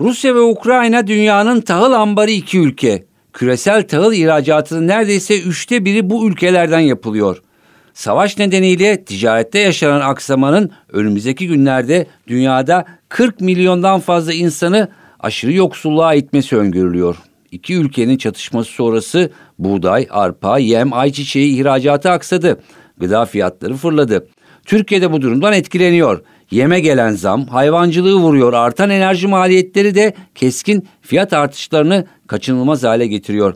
Rusya ve Ukrayna dünyanın tahıl ambarı iki ülke. Küresel tahıl ihracatının neredeyse üçte biri bu ülkelerden yapılıyor. Savaş nedeniyle ticarette yaşanan aksamanın önümüzdeki günlerde dünyada 40 milyondan fazla insanı aşırı yoksulluğa itmesi öngörülüyor. İki ülkenin çatışması sonrası buğday, arpa, yem, ayçiçeği ihracatı aksadı. Gıda fiyatları fırladı. Türkiye'de bu durumdan etkileniyor. Yeme gelen zam hayvancılığı vuruyor. Artan enerji maliyetleri de keskin fiyat artışlarını kaçınılmaz hale getiriyor.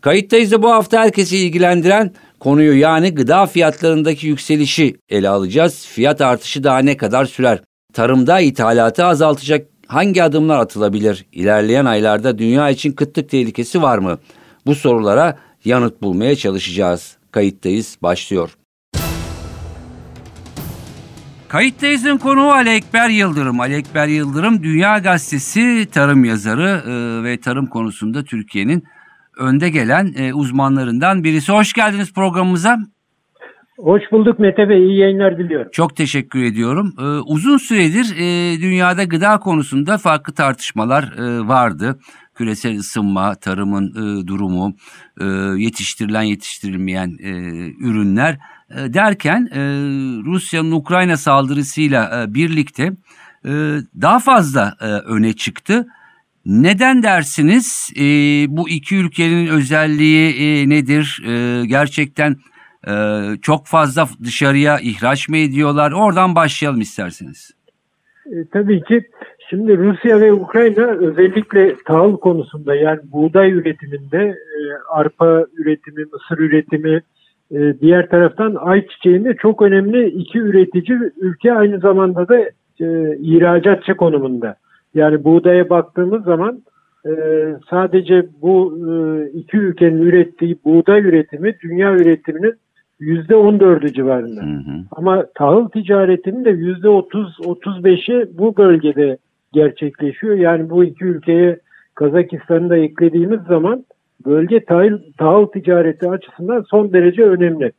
Kayıttayız da bu hafta herkesi ilgilendiren konuyu yani gıda fiyatlarındaki yükselişi ele alacağız. Fiyat artışı daha ne kadar sürer? Tarımda ithalatı azaltacak hangi adımlar atılabilir? İlerleyen aylarda dünya için kıtlık tehlikesi var mı? Bu sorulara yanıt bulmaya çalışacağız. Kayıttayız başlıyor. Kayıttayız'ın konuğu Ali Ekber Yıldırım. Ali Ekber Yıldırım Dünya Gazetesi tarım yazarı e, ve tarım konusunda Türkiye'nin önde gelen e, uzmanlarından birisi. Hoş geldiniz programımıza. Hoş bulduk Mete Bey. İyi yayınlar diliyorum. Çok teşekkür ediyorum. Ee, uzun süredir e, dünyada gıda konusunda farklı tartışmalar e, vardı. Küresel ısınma, tarımın e, durumu, e, yetiştirilen yetiştirilmeyen e, ürünler derken e, Rusya'nın Ukrayna saldırısıyla e, birlikte e, daha fazla öne çıktı. Neden dersiniz? Bu iki ülkenin özelliği nedir? Gerçekten ee, çok fazla dışarıya ihraç mı ediyorlar? Oradan başlayalım isterseniz. Tabii ki şimdi Rusya ve Ukrayna özellikle tahıl konusunda yani buğday üretiminde arpa üretimi, mısır üretimi e, diğer taraftan ayçiçeğinde çok önemli iki üretici ülke aynı zamanda da e, ihracatçı konumunda. Yani buğdaya baktığımız zaman e, sadece bu e, iki ülkenin ürettiği buğday üretimi dünya üretiminin yüzde on dördü civarında. Hı hı. Ama tahıl ticaretinin de yüzde otuz, otuz beşi bu bölgede gerçekleşiyor. Yani bu iki ülkeye Kazakistan'ı da eklediğimiz zaman bölge tahıl, tahıl ticareti açısından son derece önemli.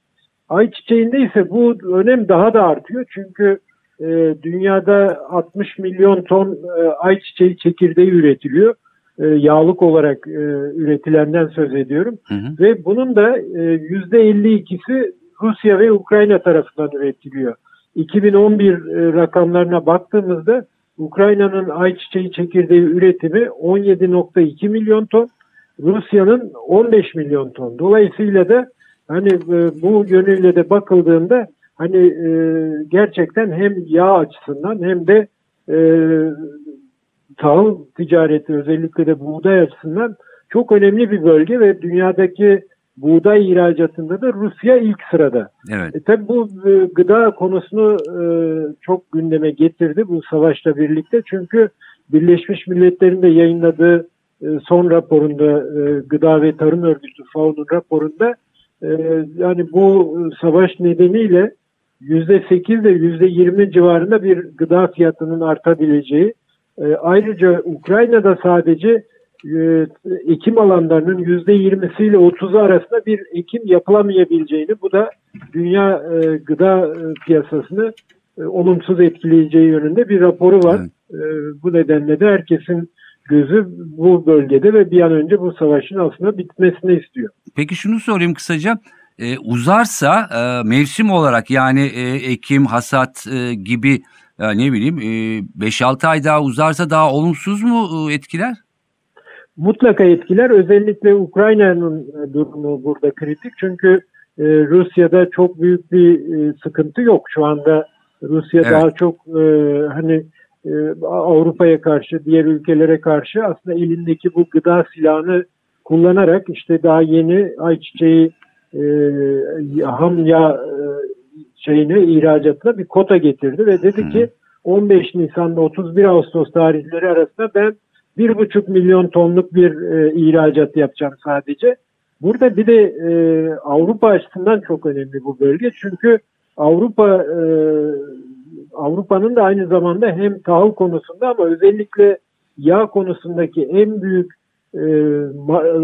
Ayçiçeğinde ise bu önem daha da artıyor. Çünkü e, dünyada 60 milyon ton e, ayçiçeği çekirdeği üretiliyor. E, yağlık olarak e, üretilenden söz ediyorum. Hı hı. Ve bunun da e, yüzde 52'si Rusya ve Ukrayna tarafından üretiliyor. 2011 e, rakamlarına baktığımızda Ukrayna'nın ayçiçeği çekirdeği üretimi 17.2 milyon ton, Rusya'nın 15 milyon ton. Dolayısıyla da hani e, bu yönüyle de bakıldığında hani e, gerçekten hem yağ açısından hem de e, tahıl ticareti özellikle de buğday açısından çok önemli bir bölge ve dünyadaki buğday ihracatında da Rusya ilk sırada. Evet. E, tabii bu e, gıda konusunu e, çok gündeme getirdi bu savaşla birlikte. Çünkü Birleşmiş Milletler'in de yayınladığı son raporunda e, Gıda ve Tarım Örgütü FAO'nun raporunda e, yani bu savaş nedeniyle %8 ile %20 civarında bir gıda fiyatının artabileceği e, ayrıca Ukrayna'da sadece e, ekim alanlarının %20'siyle 30'u arasında bir ekim yapılamayabileceğini bu da dünya e, gıda e, piyasasını e, olumsuz etkileyeceği yönünde bir raporu var. Evet. E, bu nedenle de herkesin gözü bu bölgede ve bir an önce bu savaşın aslında bitmesini istiyor. Peki şunu sorayım kısaca. E, uzarsa e, mevsim olarak yani e, Ekim, hasat e, gibi ya ne bileyim 5-6 ay daha uzarsa daha olumsuz mu etkiler? Mutlaka etkiler. Özellikle Ukrayna'nın durumu burada kritik. Çünkü Rusya'da çok büyük bir sıkıntı yok. Şu anda Rusya evet. daha çok hani Avrupa'ya karşı, diğer ülkelere karşı aslında elindeki bu gıda silahını kullanarak işte daha yeni ayçiçeği ham yağ şeyini ihracatına bir kota getirdi ve dedi ki 15 Nisan'da 31 Ağustos tarihleri arasında ben bir buçuk milyon tonluk bir e, ihracat yapacağım sadece. Burada bir de e, Avrupa açısından çok önemli bu bölge çünkü Avrupa e, Avrupa'nın da aynı zamanda hem tahıl konusunda ama özellikle yağ konusundaki en büyük e,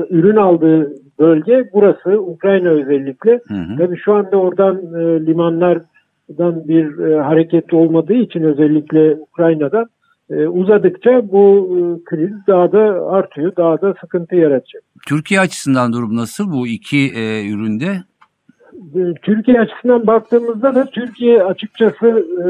ürün aldığı bölge burası Ukrayna özellikle. Hı hı. Tabii şu anda oradan e, limanlardan bir e, hareket olmadığı için özellikle Ukrayna'dan e, uzadıkça bu e, kriz daha da artıyor, daha da sıkıntı yaratacak. Türkiye açısından durum nasıl bu iki e, üründe? E, Türkiye açısından baktığımızda da Türkiye açıkçası e,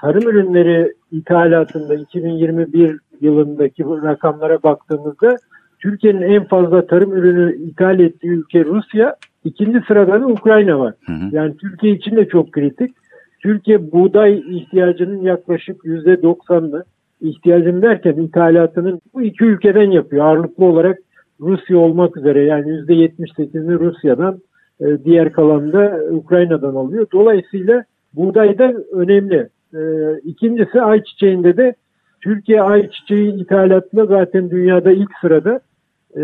tarım ürünleri ithalatında 2021 yılındaki rakamlara baktığımızda Türkiye'nin en fazla tarım ürünü ithal ettiği ülke Rusya, ikinci sırada da Ukrayna var. Hı hı. Yani Türkiye için de çok kritik. Türkiye buğday ihtiyacının yaklaşık yüzde doksanını ihtiyacım derken ithalatının bu iki ülkeden yapıyor. Ağırlıklı olarak Rusya olmak üzere yani yüzde yetmiş sekizini Rusya'dan e, diğer kalanı da Ukrayna'dan alıyor. Dolayısıyla buğday da önemli. E, ikincisi ayçiçeğinde de Türkiye ayçiçeği ithalatında zaten dünyada ilk sırada e,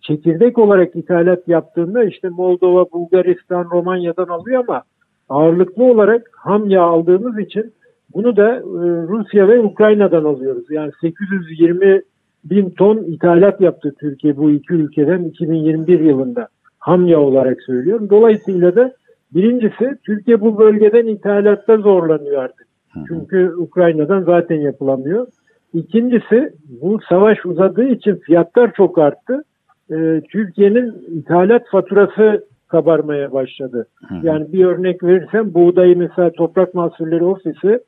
çekirdek olarak ithalat yaptığında işte Moldova, Bulgaristan, Romanya'dan alıyor ama ağırlıklı olarak ham yağ aldığımız için bunu da e, Rusya ve Ukrayna'dan alıyoruz. Yani 820 bin ton ithalat yaptı Türkiye bu iki ülkeden 2021 yılında. Ham yağ olarak söylüyorum. Dolayısıyla da birincisi Türkiye bu bölgeden ithalatta zorlanıyor artık. Çünkü Ukrayna'dan zaten yapılamıyor. İkincisi bu savaş uzadığı için fiyatlar çok arttı. Ee, Türkiye'nin ithalat faturası kabarmaya başladı. Yani bir örnek verirsem buğdayı mesela Toprak Mahsulleri Ofisi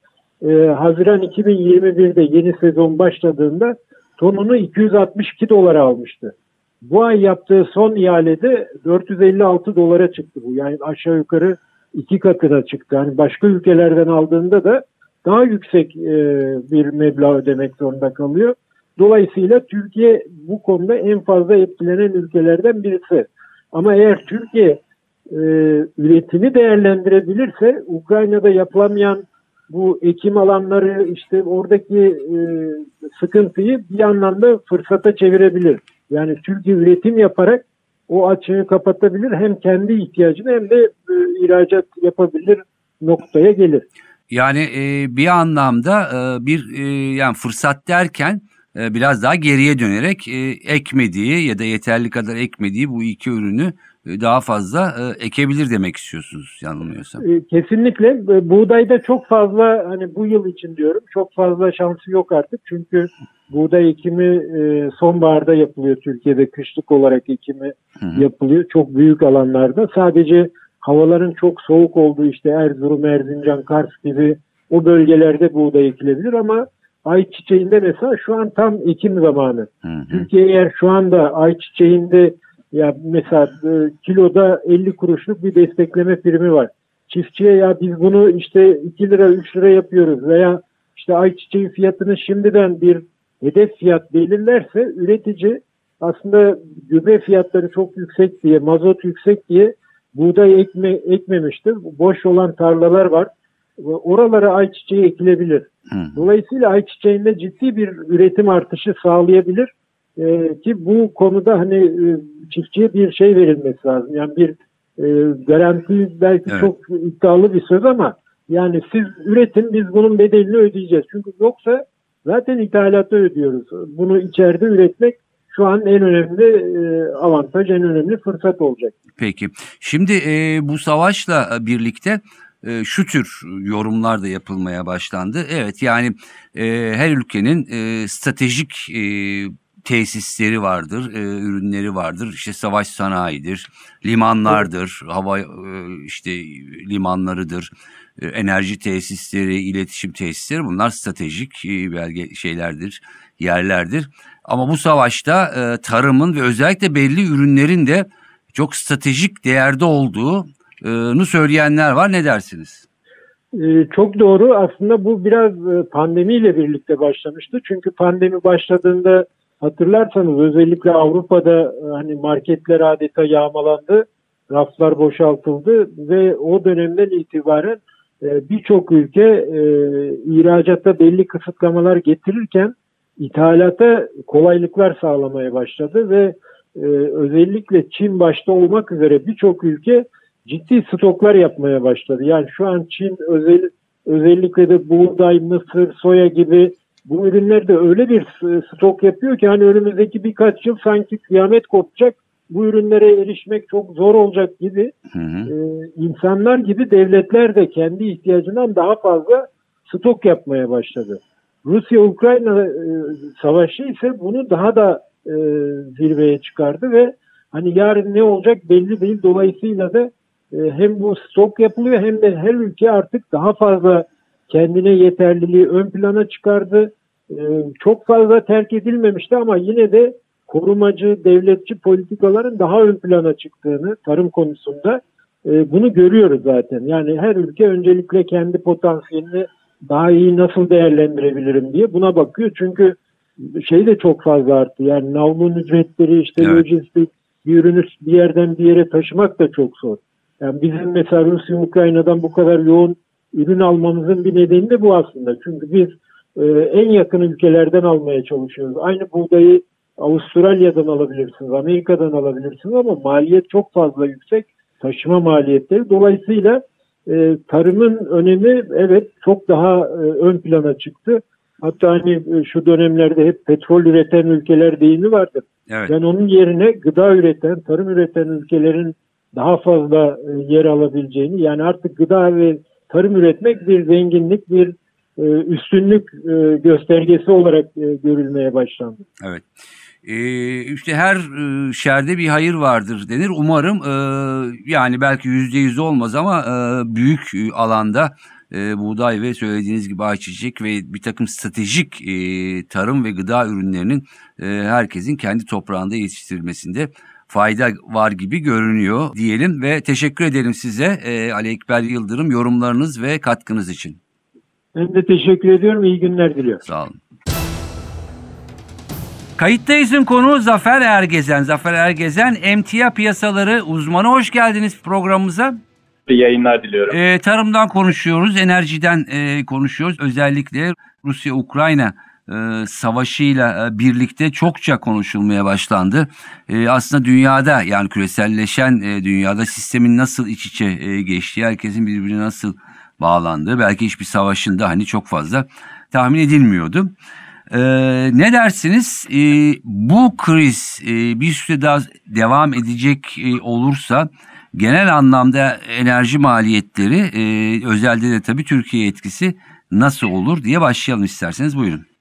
e, Haziran 2021'de yeni sezon başladığında tonunu 262 dolara almıştı. Bu ay yaptığı son ihalede 456 dolara çıktı bu. Yani aşağı yukarı iki katına çıktı. Yani başka ülkelerden aldığında da daha yüksek e, bir meblağ ödemek zorunda kalıyor. Dolayısıyla Türkiye bu konuda en fazla etkilenen ülkelerden birisi. Ama eğer Türkiye e, üretimi değerlendirebilirse Ukrayna'da yapılamayan bu ekim alanları işte oradaki e, sıkıntıyı bir anlamda fırsata çevirebilir. Yani Türkiye üretim yaparak o açığı kapatabilir hem kendi ihtiyacını hem de e, ihracat yapabilir noktaya gelir. Yani e, bir anlamda e, bir e, yani fırsat derken e, biraz daha geriye dönerek e, ekmediği ya da yeterli kadar ekmediği bu iki ürünü daha fazla e, ekebilir demek istiyorsunuz yanılmıyorsam. E, kesinlikle. E, buğdayda çok fazla hani bu yıl için diyorum çok fazla şansı yok artık. Çünkü buğday ekimi e, sonbaharda yapılıyor Türkiye'de kışlık olarak ekimi Hı-hı. yapılıyor. Çok büyük alanlarda. Sadece havaların çok soğuk olduğu işte Erzurum, Erzincan, Kars gibi o bölgelerde buğday ekilebilir ama ayçiçeğinde mesela şu an tam ekim zamanı. Hı hı. Türkiye eğer şu anda ayçiçeğinde ya mesela e, kiloda 50 kuruşluk bir destekleme primi var. Çiftçiye ya biz bunu işte 2 lira 3 lira yapıyoruz veya işte ayçiçeği fiyatını şimdiden bir hedef fiyat belirlerse üretici aslında gübre fiyatları çok yüksek diye, mazot yüksek diye buğday ekme, ekmemiştir. Boş olan tarlalar var. Oralara ayçiçeği ekilebilir. Dolayısıyla ayçiçeğinde ciddi bir üretim artışı sağlayabilir. Ee, ki bu konuda hani e, çiftçiye bir şey verilmesi lazım. Yani bir e, garanti belki evet. çok iddialı bir söz ama yani siz üretin biz bunun bedelini ödeyeceğiz. Çünkü yoksa zaten ithalatı ödüyoruz. Bunu içeride üretmek şu an en önemli e, avantaj, en önemli fırsat olacak. Peki. Şimdi e, bu savaşla birlikte e, şu tür yorumlar da yapılmaya başlandı. Evet yani e, her ülkenin e, stratejik e, tesisleri vardır, e, ürünleri vardır. İşte savaş sanayidir, limanlardır, evet. hava e, işte limanlarıdır, e, enerji tesisleri, iletişim tesisleri bunlar stratejik e, belge şeylerdir, yerlerdir. Ama bu savaşta e, tarımın ve özellikle belli ürünlerin de çok stratejik değerde olduğunu söyleyenler var. Ne dersiniz? Ee, çok doğru. Aslında bu biraz e, pandemiyle birlikte başlamıştı. Çünkü pandemi başladığında hatırlarsanız özellikle Avrupa'da e, hani marketler adeta yağmalandı. Raflar boşaltıldı ve o dönemden itibaren e, birçok ülke ihracatta belli kısıtlamalar getirirken ithalata kolaylıklar sağlamaya başladı ve e, özellikle Çin başta olmak üzere birçok ülke ciddi stoklar yapmaya başladı. Yani şu an Çin özel, özellikle de buğday, mısır, soya gibi bu ürünlerde öyle bir stok yapıyor ki hani önümüzdeki birkaç yıl sanki kıyamet kopacak. Bu ürünlere erişmek çok zor olacak gibi hı hı. E, insanlar gibi devletler de kendi ihtiyacından daha fazla stok yapmaya başladı. Rusya-Ukrayna e, savaşı ise bunu daha da e, zirveye çıkardı ve hani yarın ne olacak belli değil. Dolayısıyla da e, hem bu stok yapılıyor hem de her ülke artık daha fazla kendine yeterliliği ön plana çıkardı. E, çok fazla terk edilmemişti ama yine de korumacı, devletçi politikaların daha ön plana çıktığını tarım konusunda e, bunu görüyoruz zaten. Yani her ülke öncelikle kendi potansiyelini daha iyi nasıl değerlendirebilirim diye buna bakıyor. Çünkü şey de çok fazla arttı. Yani navlun ücretleri işte evet. lojistik bir ürünü bir yerden bir yere taşımak da çok zor. Yani bizim mesela Rusya Ukrayna'dan bu kadar yoğun ürün almamızın bir nedeni de bu aslında. Çünkü biz e, en yakın ülkelerden almaya çalışıyoruz. Aynı buğdayı Avustralya'dan alabilirsiniz, Amerika'dan alabilirsiniz ama maliyet çok fazla yüksek. Taşıma maliyetleri. Dolayısıyla e, tarımın önemi evet çok daha e, ön plana çıktı. Hatta hani e, şu dönemlerde hep petrol üreten ülkeler deyimi vardır. Evet. Ben onun yerine gıda üreten, tarım üreten ülkelerin daha fazla e, yer alabileceğini yani artık gıda ve tarım üretmek bir zenginlik, bir e, üstünlük e, göstergesi olarak e, görülmeye başlandı. Evet. Ee, işte her e, şerde bir hayır vardır denir. Umarım e, yani belki yüzde yüz olmaz ama e, büyük alanda e, buğday ve söylediğiniz gibi ayçiçek ve bir takım stratejik e, tarım ve gıda ürünlerinin e, herkesin kendi toprağında yetiştirilmesinde fayda var gibi görünüyor diyelim ve teşekkür edelim size e, Ali Ekber Yıldırım yorumlarınız ve katkınız için. Ben de teşekkür ediyorum. İyi günler diliyorum. Sağ olun. Kayıttayız'ın konu Zafer Ergezen. Zafer Ergezen emtia piyasaları uzmanı. Hoş geldiniz programımıza. İyi yayınlar diliyorum. Ee, tarımdan konuşuyoruz, enerjiden e, konuşuyoruz. Özellikle Rusya-Ukrayna e, savaşıyla e, birlikte çokça konuşulmaya başlandı. E, aslında dünyada yani küreselleşen dünyada sistemin nasıl iç içe e, geçtiği, herkesin birbirine nasıl bağlandığı belki hiçbir savaşında hani çok fazla tahmin edilmiyordu. Ne dersiniz? Bu kriz bir süre daha devam edecek olursa genel anlamda enerji maliyetleri e, özelde de tabii Türkiye etkisi nasıl olur diye başlayalım isterseniz buyurun.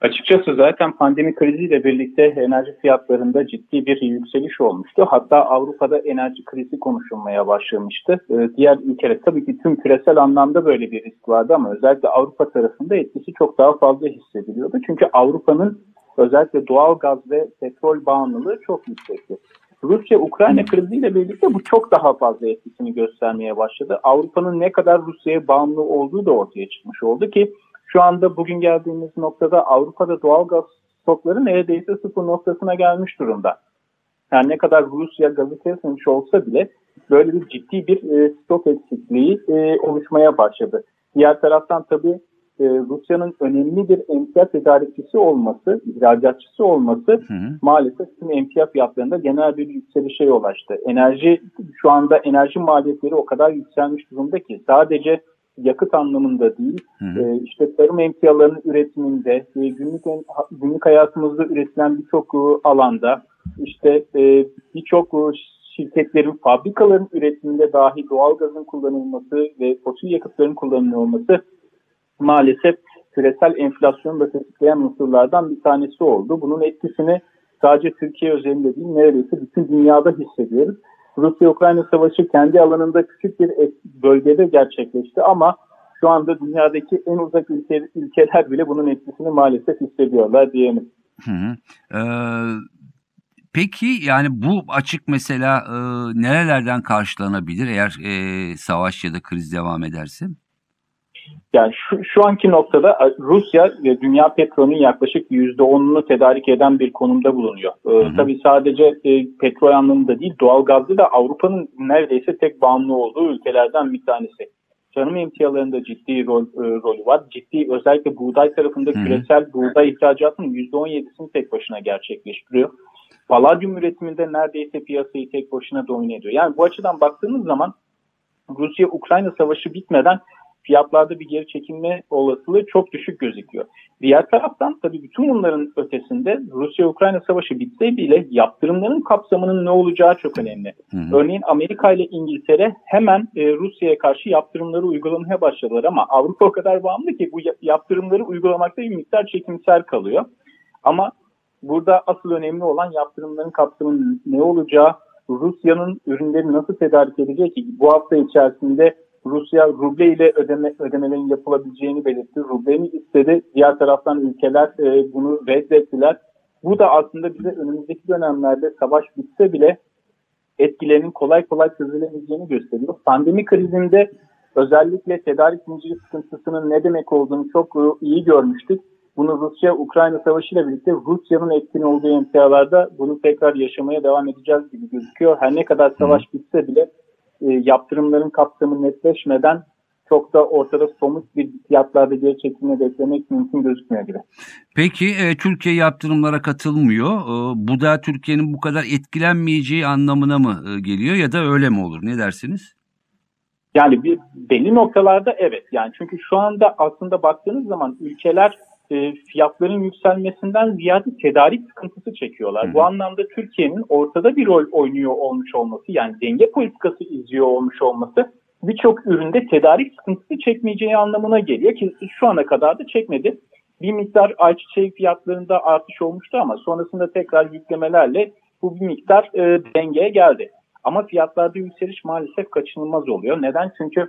Açıkçası zaten pandemi kriziyle birlikte enerji fiyatlarında ciddi bir yükseliş olmuştu. Hatta Avrupa'da enerji krizi konuşulmaya başlamıştı. Ee, diğer ülkeler tabii ki tüm küresel anlamda böyle bir risk vardı ama özellikle Avrupa tarafında etkisi çok daha fazla hissediliyordu. Çünkü Avrupa'nın özellikle doğal gaz ve petrol bağımlılığı çok yüksekti. Rusya-Ukrayna kriziyle birlikte bu çok daha fazla etkisini göstermeye başladı. Avrupa'nın ne kadar Rusya'ya bağımlı olduğu da ortaya çıkmış oldu ki şu anda bugün geldiğimiz noktada Avrupa'da doğal gaz stokları neredeyse sıfır noktasına gelmiş durumda. Yani ne kadar Rusya gazı kesmemiş olsa bile böyle bir ciddi bir e, stok eksikliği e, oluşmaya başladı. Diğer taraftan tabii e, Rusya'nın önemli bir emtia tedarikçisi olması, ihracatçısı olması hı hı. maalesef tüm emtia fiyatlarında genel bir yükselişe yol açtı. Enerji şu anda enerji maliyetleri o kadar yükselmiş durumda ki sadece yakıt anlamında değil, hı hı. E, işte tarım emtialarının üretiminde, e, günlük günlük hayatımızda üretilen birçok e, alanda, işte e, birçok e, şirketlerin, fabrikaların üretiminde dahi doğalgazın kullanılması ve fosil yakıtların kullanılması maalesef küresel enflasyonu da tetikleyen unsurlardan bir tanesi oldu. Bunun etkisini sadece Türkiye özelinde değil, neredeyse bütün dünyada hissediyoruz. Rusya-Ukrayna savaşı kendi alanında küçük bir bölgede gerçekleşti ama şu anda dünyadaki en uzak ülke, ülkeler bile bunun etkisini maalesef hissediyorlar diyelim. Hı hı. Ee, peki yani bu açık mesela e, nerelerden karşılanabilir eğer e, savaş ya da kriz devam ederse? Yani şu, şu anki noktada Rusya dünya petrolünün yaklaşık %10'unu tedarik eden bir konumda bulunuyor. Ee, hı hı. Tabii sadece e, petrol anlamında değil doğal gazda da Avrupa'nın neredeyse tek bağımlı olduğu ülkelerden bir tanesi. tarım emtialarında ciddi rol, e, rolü var. Ciddi özellikle buğday tarafında Hı. küresel buğday ihracatının %17'sini tek başına gerçekleştiriyor. Paladyum üretiminde neredeyse piyasayı tek başına domine ediyor. Yani bu açıdan baktığımız zaman Rusya-Ukrayna savaşı bitmeden fiyatlarda bir geri çekilme olasılığı çok düşük gözüküyor. Diğer taraftan tabii bütün bunların ötesinde Rusya-Ukrayna savaşı bitse bile yaptırımların kapsamının ne olacağı çok önemli. Hı hı. Örneğin Amerika ile İngiltere hemen e, Rusya'ya karşı yaptırımları uygulamaya başladılar ama Avrupa o kadar bağımlı ki bu ya- yaptırımları uygulamakta bir miktar çekimsel kalıyor. Ama burada asıl önemli olan yaptırımların kapsamının ne olacağı, Rusya'nın ürünleri nasıl tedarik edeceği ki bu hafta içerisinde Rusya ruble ile ödeme, ödemelerin yapılabileceğini belirtti. Ruble'ni istedi. Diğer taraftan ülkeler e, bunu reddettiler. Bu da aslında bize önümüzdeki dönemlerde savaş bitse bile etkilerinin kolay kolay çözülemeyeceğini gösteriyor. Pandemi krizinde özellikle tedarik zinciri sıkıntısının ne demek olduğunu çok e, iyi görmüştük. Bunu Rusya-Ukrayna savaşı ile birlikte Rusya'nın etkin olduğu emtialarda bunu tekrar yaşamaya devam edeceğiz gibi gözüküyor. Her ne kadar savaş bitse bile e, yaptırımların kapsamı netleşmeden çok da ortada somut bir fiyatlarda geri çekilme beklemek mümkün gözükmüyor gibi. Peki e, Türkiye yaptırımlara katılmıyor. E, bu da Türkiye'nin bu kadar etkilenmeyeceği anlamına mı e, geliyor ya da öyle mi olur? Ne dersiniz? Yani bir belli noktalarda evet. Yani çünkü şu anda aslında baktığınız zaman ülkeler e, fiyatların yükselmesinden ziyade tedarik sıkıntısı çekiyorlar. Hı. Bu anlamda Türkiye'nin ortada bir rol oynuyor olmuş olması yani denge politikası izliyor olmuş olması birçok üründe tedarik sıkıntısı çekmeyeceği anlamına geliyor ki şu ana kadar da çekmedi. Bir miktar ayçiçeği fiyatlarında artış olmuştu ama sonrasında tekrar yüklemelerle bu bir miktar e, dengeye geldi. Ama fiyatlarda yükseliş maalesef kaçınılmaz oluyor. Neden? Çünkü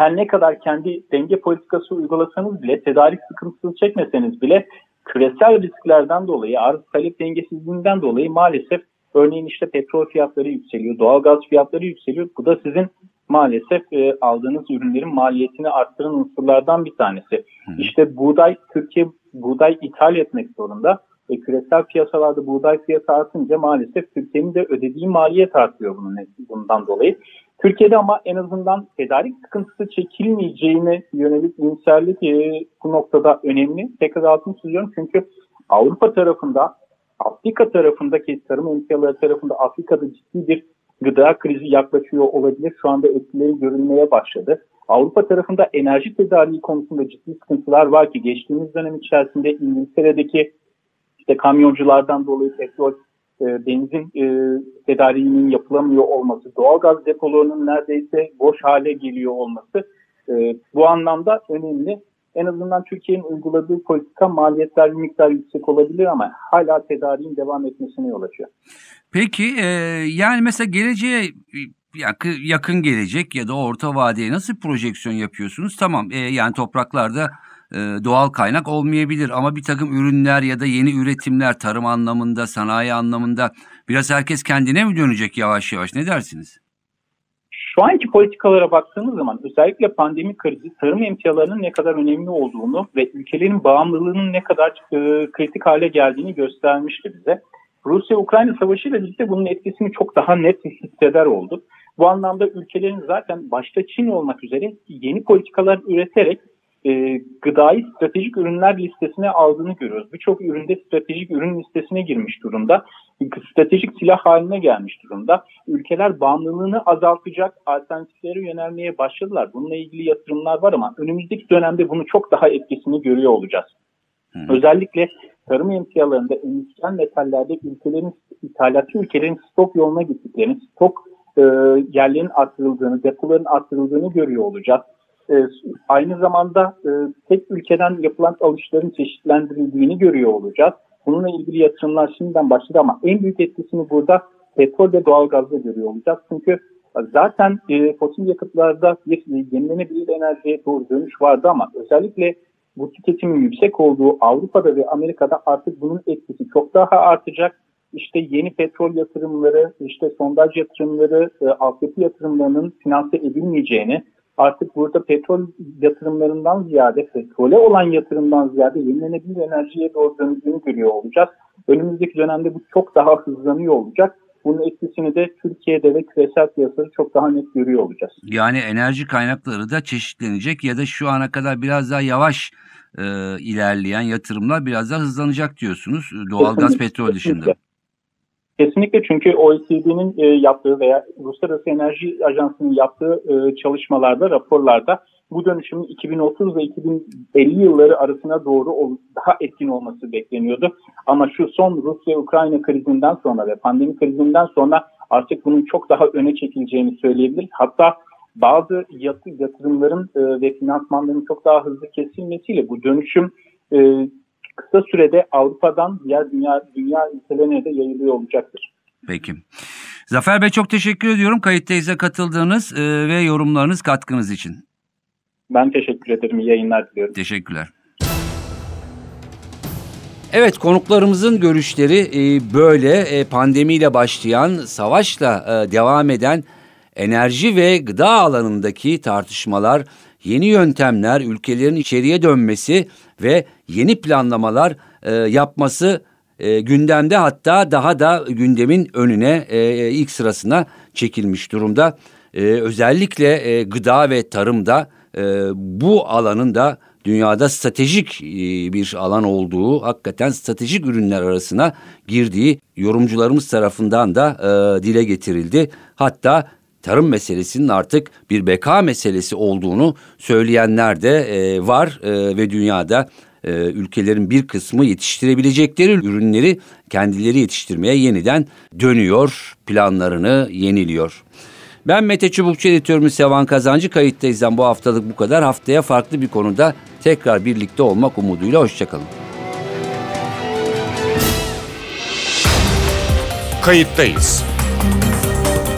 her ne kadar kendi denge politikası uygulasanız bile, tedarik sıkıntısı çekmeseniz bile küresel risklerden dolayı, arz talep dengesizliğinden dolayı maalesef örneğin işte petrol fiyatları yükseliyor, doğalgaz fiyatları yükseliyor. Bu da sizin maalesef e, aldığınız ürünlerin maliyetini arttıran unsurlardan bir tanesi. Hı. İşte buğday, Türkiye buğday ithal etmek zorunda. E, küresel piyasalarda buğday fiyatı artınca maalesef Türkiye'nin de ödediği maliyet artıyor bunun, bundan dolayı. Türkiye'de ama en azından tedarik sıkıntısı çekilmeyeceğine yönelik iyimserlik e, bu noktada önemli. Tekrar altını çiziyorum çünkü Avrupa tarafında, Afrika tarafındaki tarım emtiaları tarafında Afrika'da ciddi bir gıda krizi yaklaşıyor olabilir. Şu anda etkileri görülmeye başladı. Avrupa tarafında enerji tedariği konusunda ciddi sıkıntılar var ki geçtiğimiz dönem içerisinde İngiltere'deki işte kamyonculardan dolayı petrol, e, benzin e, tedariğinin yapılamıyor olması, doğalgaz depolarının neredeyse boş hale geliyor olması e, bu anlamda önemli. En azından Türkiye'nin uyguladığı politika maliyetler bir miktar yüksek olabilir ama hala tedariğin devam etmesine yol açıyor. Peki e, yani mesela geleceğe yakın, gelecek ya da orta vadeye nasıl projeksiyon yapıyorsunuz? Tamam e, yani topraklarda e, doğal kaynak olmayabilir ama bir takım ürünler ya da yeni üretimler tarım anlamında, sanayi anlamında biraz herkes kendine mi dönecek yavaş yavaş ne dersiniz? Şu anki politikalara baktığımız zaman özellikle pandemi krizi tarım emtialarının ne kadar önemli olduğunu ve ülkelerin bağımlılığının ne kadar e, kritik hale geldiğini göstermişti bize. Rusya-Ukrayna savaşı ile birlikte bunun etkisini çok daha net hisseder olduk. Bu anlamda ülkelerin zaten başta Çin olmak üzere yeni politikalar üreterek e, gıdayı stratejik ürünler listesine aldığını görüyoruz. Birçok üründe stratejik ürün listesine girmiş durumda. Stratejik silah haline gelmiş durumda. Ülkeler bağımlılığını azaltacak alternatiflere yönelmeye başladılar. Bununla ilgili yatırımlar var ama önümüzdeki dönemde bunu çok daha etkisini görüyor olacağız. Hı. Özellikle tarım emtialarında endüstriyel metallerde ülkelerin, ithalatçı ülkelerin stok yoluna gittiklerini, stok e, yerlerin arttırıldığını, depoların arttırıldığını görüyor olacağız. E, aynı zamanda e, tek ülkeden yapılan alışların çeşitlendirildiğini görüyor olacağız. Bununla ilgili yatırımlar şimdiden başladı ama en büyük etkisini burada petrol ve doğalgazda görüyor olacağız. Çünkü zaten e, fosil yakıtlarda bir yenilenebilir enerjiye doğru dönüş vardı ama özellikle bu tüketimin yüksek olduğu Avrupa'da ve Amerika'da artık bunun etkisi çok daha artacak. İşte yeni petrol yatırımları, işte sondaj yatırımları, e, altyapı yatırımlarının finanse edilmeyeceğini, artık burada petrol yatırımlarından ziyade, petrole olan yatırımdan ziyade yenilenebilir enerjiye doğru döndüğünü görüyor olacağız. Önümüzdeki dönemde bu çok daha hızlanıyor olacak. bunun etkisini de Türkiye'de ve küresel piyasada çok daha net görüyor olacağız. Yani enerji kaynakları da çeşitlenecek ya da şu ana kadar biraz daha yavaş e, ilerleyen yatırımlar biraz daha hızlanacak diyorsunuz. Doğalgaz, petrol dışında. Kesinlikle. Kesinlikle çünkü OECD'nin e, yaptığı veya Uluslararası Enerji Ajansı'nın yaptığı e, çalışmalarda, raporlarda bu dönüşümün 2030 ve 2050 yılları arasına doğru daha etkin olması bekleniyordu. Ama şu son Rusya-Ukrayna krizinden sonra ve pandemi krizinden sonra artık bunun çok daha öne çekileceğini söyleyebiliriz. Hatta bazı yatı, yatırımların e, ve finansmanların çok daha hızlı kesilmesiyle bu dönüşüm kısa sürede Avrupa'dan diğer dünya dünya ülkelerine de yayılıyor olacaktır. Peki. Zafer Bey çok teşekkür ediyorum kayıttayıza katıldığınız e, ve yorumlarınız katkınız için. Ben teşekkür ederim. İyi yayınlar diliyorum. Teşekkürler. Evet konuklarımızın görüşleri e, böyle e, pandemiyle başlayan savaşla devam eden enerji ve gıda alanındaki tartışmalar, yeni yöntemler, ülkelerin içeriye dönmesi ve yeni planlamalar e, yapması e, gündemde hatta daha da gündemin önüne e, ilk sırasına çekilmiş durumda. E, özellikle e, gıda ve tarımda e, bu alanın da dünyada stratejik e, bir alan olduğu, hakikaten stratejik ürünler arasına girdiği yorumcularımız tarafından da e, dile getirildi. Hatta tarım meselesinin artık bir beka meselesi olduğunu söyleyenler de e, var e, ve dünyada e, ülkelerin bir kısmı yetiştirebilecekleri ürünleri kendileri yetiştirmeye yeniden dönüyor, planlarını yeniliyor. Ben Mete Çubukçu editörümüz Sevan Kazancı kayıttayızdan bu haftalık bu kadar. Haftaya farklı bir konuda tekrar birlikte olmak umuduyla hoşçakalın. Kayıttayız.